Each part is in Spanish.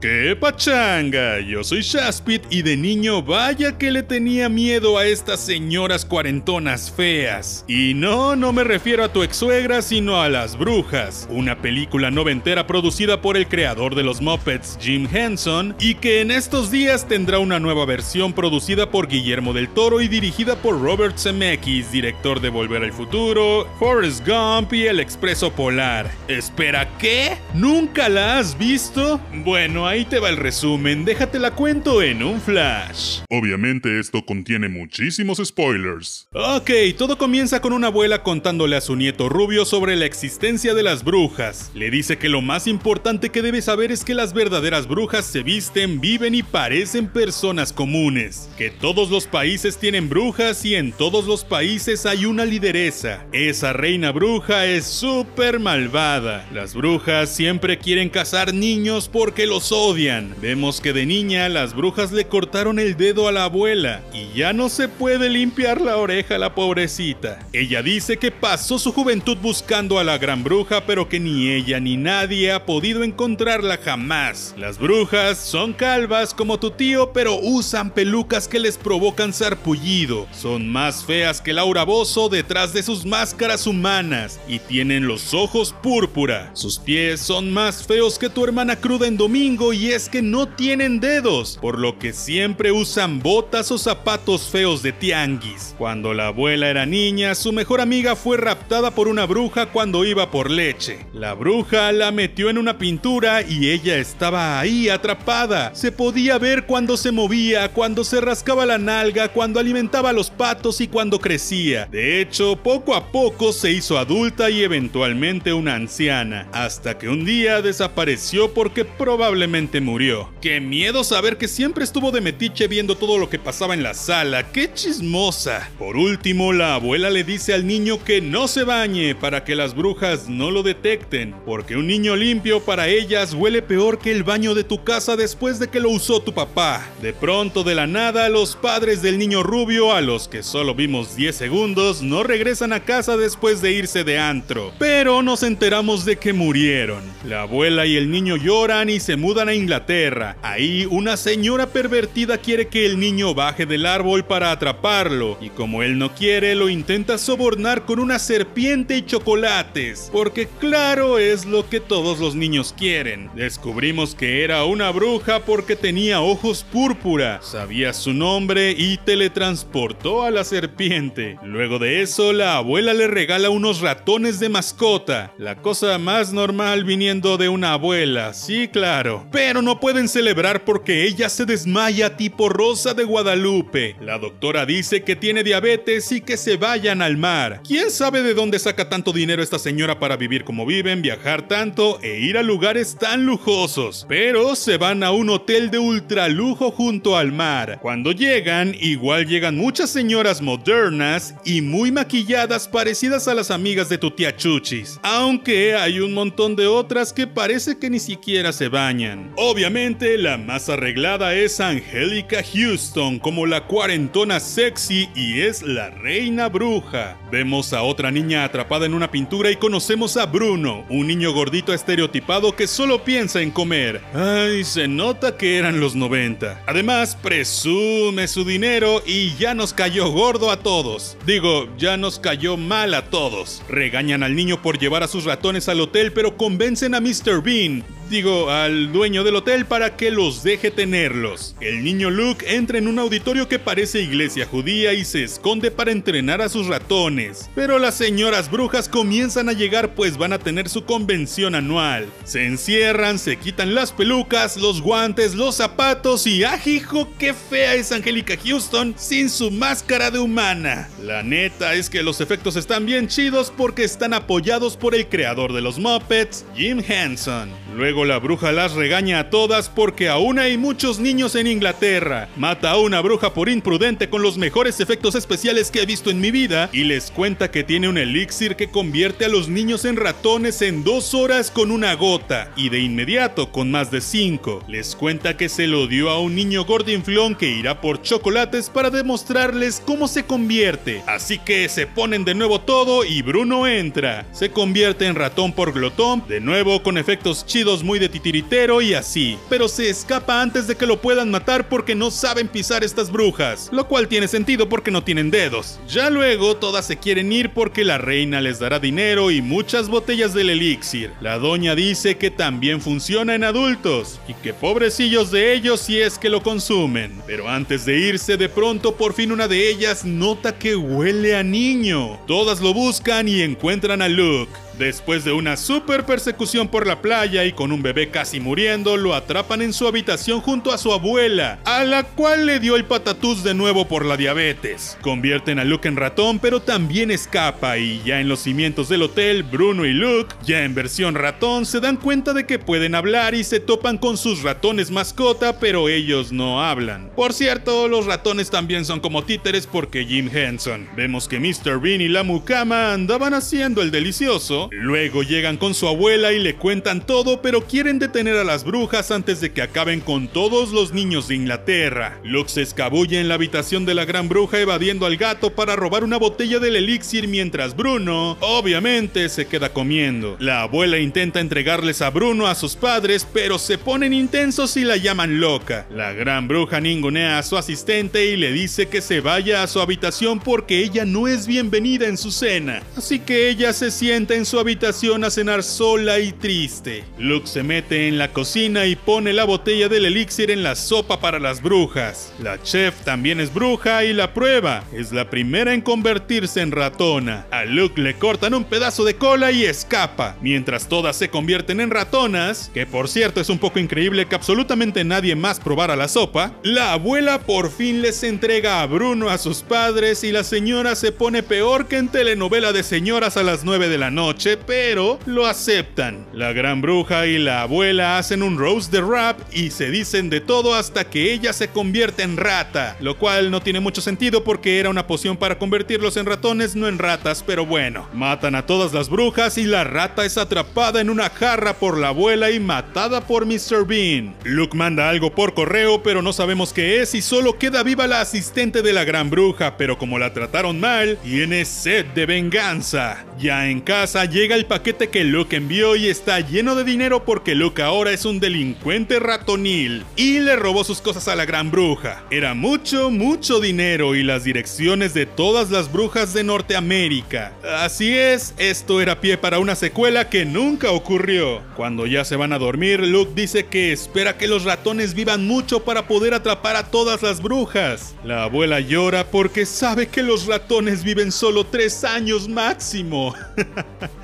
¡Qué pachanga! Yo soy Shaspit y de niño vaya que le tenía miedo a estas señoras cuarentonas feas. Y no, no me refiero a tu ex suegra, sino a Las Brujas, una película noventera producida por el creador de los Muppets, Jim Henson, y que en estos días tendrá una nueva versión producida por Guillermo del Toro y dirigida por Robert Zemeckis, director de Volver al Futuro, Forrest Gump y El Expreso Polar. ¿Espera qué? ¿Nunca la has visto? Bueno, ahí te va el resumen, déjate la cuento en un flash. Obviamente esto contiene muchísimos spoilers. Ok, todo comienza con una abuela contándole a su nieto rubio sobre la existencia de las brujas. Le dice que lo más importante que debe saber es que las verdaderas brujas se visten, viven y parecen personas comunes. Que todos los países tienen brujas y en todos los países hay una lideresa. Esa reina bruja es súper malvada. Las brujas siempre quieren cazar niños porque los odian. Vemos que de niña las brujas le cortaron el dedo a la abuela y ya no se puede limpiar la oreja a la pobrecita. Ella dice que pasó su juventud buscando a la gran bruja pero que ni ella ni nadie ha podido encontrarla jamás. Las brujas son calvas como tu tío pero usan pelucas que les provocan sarpullido. Son más feas que Laura Bozo detrás de sus máscaras humanas y tienen los ojos púrpura. Sus pies son más feos que tu hermana cruda en domingo y es que no tienen dedos, por lo que siempre usan botas o zapatos feos de tianguis. Cuando la abuela era niña, su mejor amiga fue raptada por una bruja cuando iba por leche. La bruja la metió en una pintura y ella estaba ahí atrapada. Se podía ver cuando se movía, cuando se rascaba la nalga, cuando alimentaba a los patos y cuando crecía. De hecho, poco a poco se hizo adulta y eventualmente una anciana, hasta que un día desapareció porque probablemente murió. Qué miedo saber que siempre estuvo de metiche viendo todo lo que pasaba en la sala. Qué chismosa. Por último, la abuela le dice al niño que no se bañe para que las brujas no lo detecten, porque un niño limpio para ellas huele peor que el baño de tu casa después de que lo usó tu papá. De pronto, de la nada, los padres del niño rubio, a los que solo vimos 10 segundos, no regresan a casa después de irse de antro. Pero nos enteramos de que murieron. La abuela y el niño lloran y se mudan a Inglaterra. Ahí una señora pervertida quiere que el niño baje del árbol para atraparlo y como él no quiere lo intenta sobornar con una serpiente y chocolates, porque claro es lo que todos los niños quieren. Descubrimos que era una bruja porque tenía ojos púrpura, sabía su nombre y teletransportó a la serpiente. Luego de eso la abuela le regala unos ratones de mascota, la cosa más normal viniendo de una abuela, sí claro pero no pueden celebrar porque ella se desmaya tipo Rosa de Guadalupe. La doctora dice que tiene diabetes y que se vayan al mar. ¿Quién sabe de dónde saca tanto dinero esta señora para vivir como viven, viajar tanto e ir a lugares tan lujosos? Pero se van a un hotel de ultralujo junto al mar. Cuando llegan, igual llegan muchas señoras modernas y muy maquilladas parecidas a las amigas de tu tía Chuchis. Aunque hay un montón de otras que parece que ni siquiera se bañan. Obviamente, la más arreglada es Angélica Houston como la cuarentona sexy y es la reina bruja. Vemos a otra niña atrapada en una pintura y conocemos a Bruno, un niño gordito estereotipado que solo piensa en comer. Ay, se nota que eran los 90. Además, presume su dinero y ya nos cayó gordo a todos. Digo, ya nos cayó mal a todos. Regañan al niño por llevar a sus ratones al hotel, pero convencen a Mr. Bean, digo, al dueño del hotel para que los deje tenerlos. El niño Luke entra en un auditorio que parece iglesia judía y se esconde para entrenar a sus ratones. Pero las señoras brujas comienzan a llegar pues van a tener su convención anual. Se encierran, se quitan las pelucas, los guantes, los zapatos y ¡ajijo! ¡Qué fea es Angélica Houston sin su máscara de humana! La neta es que los efectos están bien chidos porque están apoyados por el creador de los Muppets, Jim Henson. Luego la bruja las regaña a todas porque aún hay muchos niños en Inglaterra. Mata a una bruja por imprudente con los mejores efectos especiales que he visto en mi vida y les cuenta que tiene un elixir que convierte a los niños en ratones en dos horas con una gota y de inmediato con más de cinco. Les cuenta que se lo dio a un niño gordinflón que irá por chocolates para demostrarles cómo se convierte. Así que se ponen de nuevo todo y Bruno entra. Se convierte en ratón por glotón, de nuevo con efectos chidos muy de titiritero y así, pero se escapa antes de que lo puedan matar porque no saben pisar estas brujas, lo cual tiene sentido porque no tienen dedos. Ya luego todas se quieren ir porque la reina les dará dinero y muchas botellas del elixir. La doña dice que también funciona en adultos y que pobrecillos de ellos si es que lo consumen. Pero antes de irse de pronto por fin una de ellas nota que huele a niño. Todas lo buscan y encuentran a Luke. Después de una super persecución por la playa y con un bebé casi muriendo, lo atrapan en su habitación junto a su abuela, a la cual le dio el patatús de nuevo por la diabetes. Convierten a Luke en ratón, pero también escapa y ya en los cimientos del hotel, Bruno y Luke, ya en versión ratón, se dan cuenta de que pueden hablar y se topan con sus ratones mascota, pero ellos no hablan. Por cierto, los ratones también son como títeres porque Jim Henson. Vemos que Mr. Bean y la mucama andaban haciendo el delicioso Luego llegan con su abuela y le cuentan todo, pero quieren detener a las brujas antes de que acaben con todos los niños de Inglaterra. Luke se escabulle en la habitación de la gran bruja evadiendo al gato para robar una botella del elixir mientras Bruno, obviamente, se queda comiendo. La abuela intenta entregarles a Bruno a sus padres, pero se ponen intensos y la llaman loca. La gran bruja ningunea a su asistente y le dice que se vaya a su habitación porque ella no es bienvenida en su cena. Así que ella se sienta en su habitación a cenar sola y triste. Luke se mete en la cocina y pone la botella del elixir en la sopa para las brujas. La chef también es bruja y la prueba. Es la primera en convertirse en ratona. A Luke le cortan un pedazo de cola y escapa. Mientras todas se convierten en ratonas, que por cierto es un poco increíble que absolutamente nadie más probara la sopa, la abuela por fin les entrega a Bruno a sus padres y la señora se pone peor que en telenovela de señoras a las 9 de la noche pero lo aceptan. La gran bruja y la abuela hacen un roast de rap y se dicen de todo hasta que ella se convierte en rata, lo cual no tiene mucho sentido porque era una poción para convertirlos en ratones, no en ratas, pero bueno. Matan a todas las brujas y la rata es atrapada en una jarra por la abuela y matada por Mr. Bean. Luke manda algo por correo, pero no sabemos qué es y solo queda viva la asistente de la gran bruja, pero como la trataron mal, tiene sed de venganza. Ya en casa llega el paquete que Luke envió y está lleno de dinero porque Luke ahora es un delincuente ratonil y le robó sus cosas a la gran bruja. Era mucho, mucho dinero y las direcciones de todas las brujas de Norteamérica. Así es, esto era pie para una secuela que nunca ocurrió. Cuando ya se van a dormir, Luke dice que espera que los ratones vivan mucho para poder atrapar a todas las brujas. La abuela llora porque sabe que los ratones viven solo tres años máximo.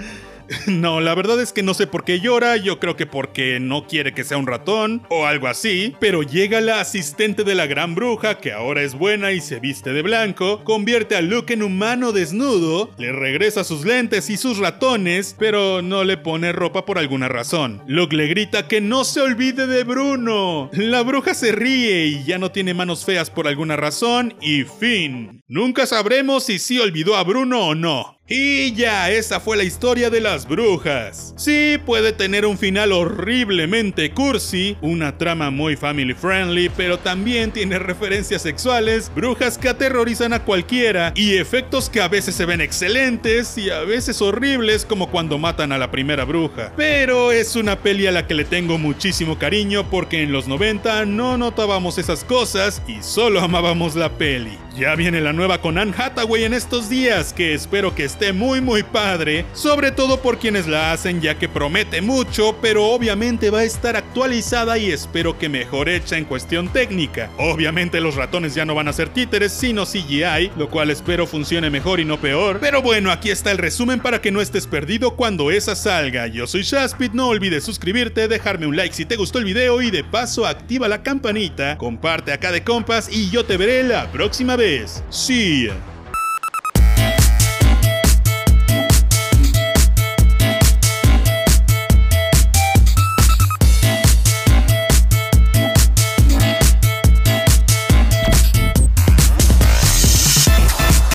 No, la verdad es que no sé por qué llora, yo creo que porque no quiere que sea un ratón o algo así, pero llega la asistente de la gran bruja, que ahora es buena y se viste de blanco, convierte a Luke en humano desnudo, le regresa sus lentes y sus ratones, pero no le pone ropa por alguna razón. Luke le grita que no se olvide de Bruno. La bruja se ríe y ya no tiene manos feas por alguna razón y fin. Nunca sabremos si sí olvidó a Bruno o no. Y ya, esa fue la historia de las brujas. Sí, puede tener un final horriblemente cursi, una trama muy family friendly, pero también tiene referencias sexuales, brujas que aterrorizan a cualquiera y efectos que a veces se ven excelentes y a veces horribles como cuando matan a la primera bruja. Pero es una peli a la que le tengo muchísimo cariño porque en los 90 no notábamos esas cosas y solo amábamos la peli. Ya viene la nueva con Anne Hathaway en estos días, que espero que esté muy muy padre, sobre todo por quienes la hacen ya que promete mucho, pero obviamente va a estar actualizada y espero que mejor hecha en cuestión técnica. Obviamente los ratones ya no van a ser títeres, sino CGI, lo cual espero funcione mejor y no peor. Pero bueno, aquí está el resumen para que no estés perdido cuando esa salga. Yo soy Shaspit, no olvides suscribirte, dejarme un like si te gustó el video y de paso activa la campanita, comparte acá de compas y yo te veré la próxima vez. Ya.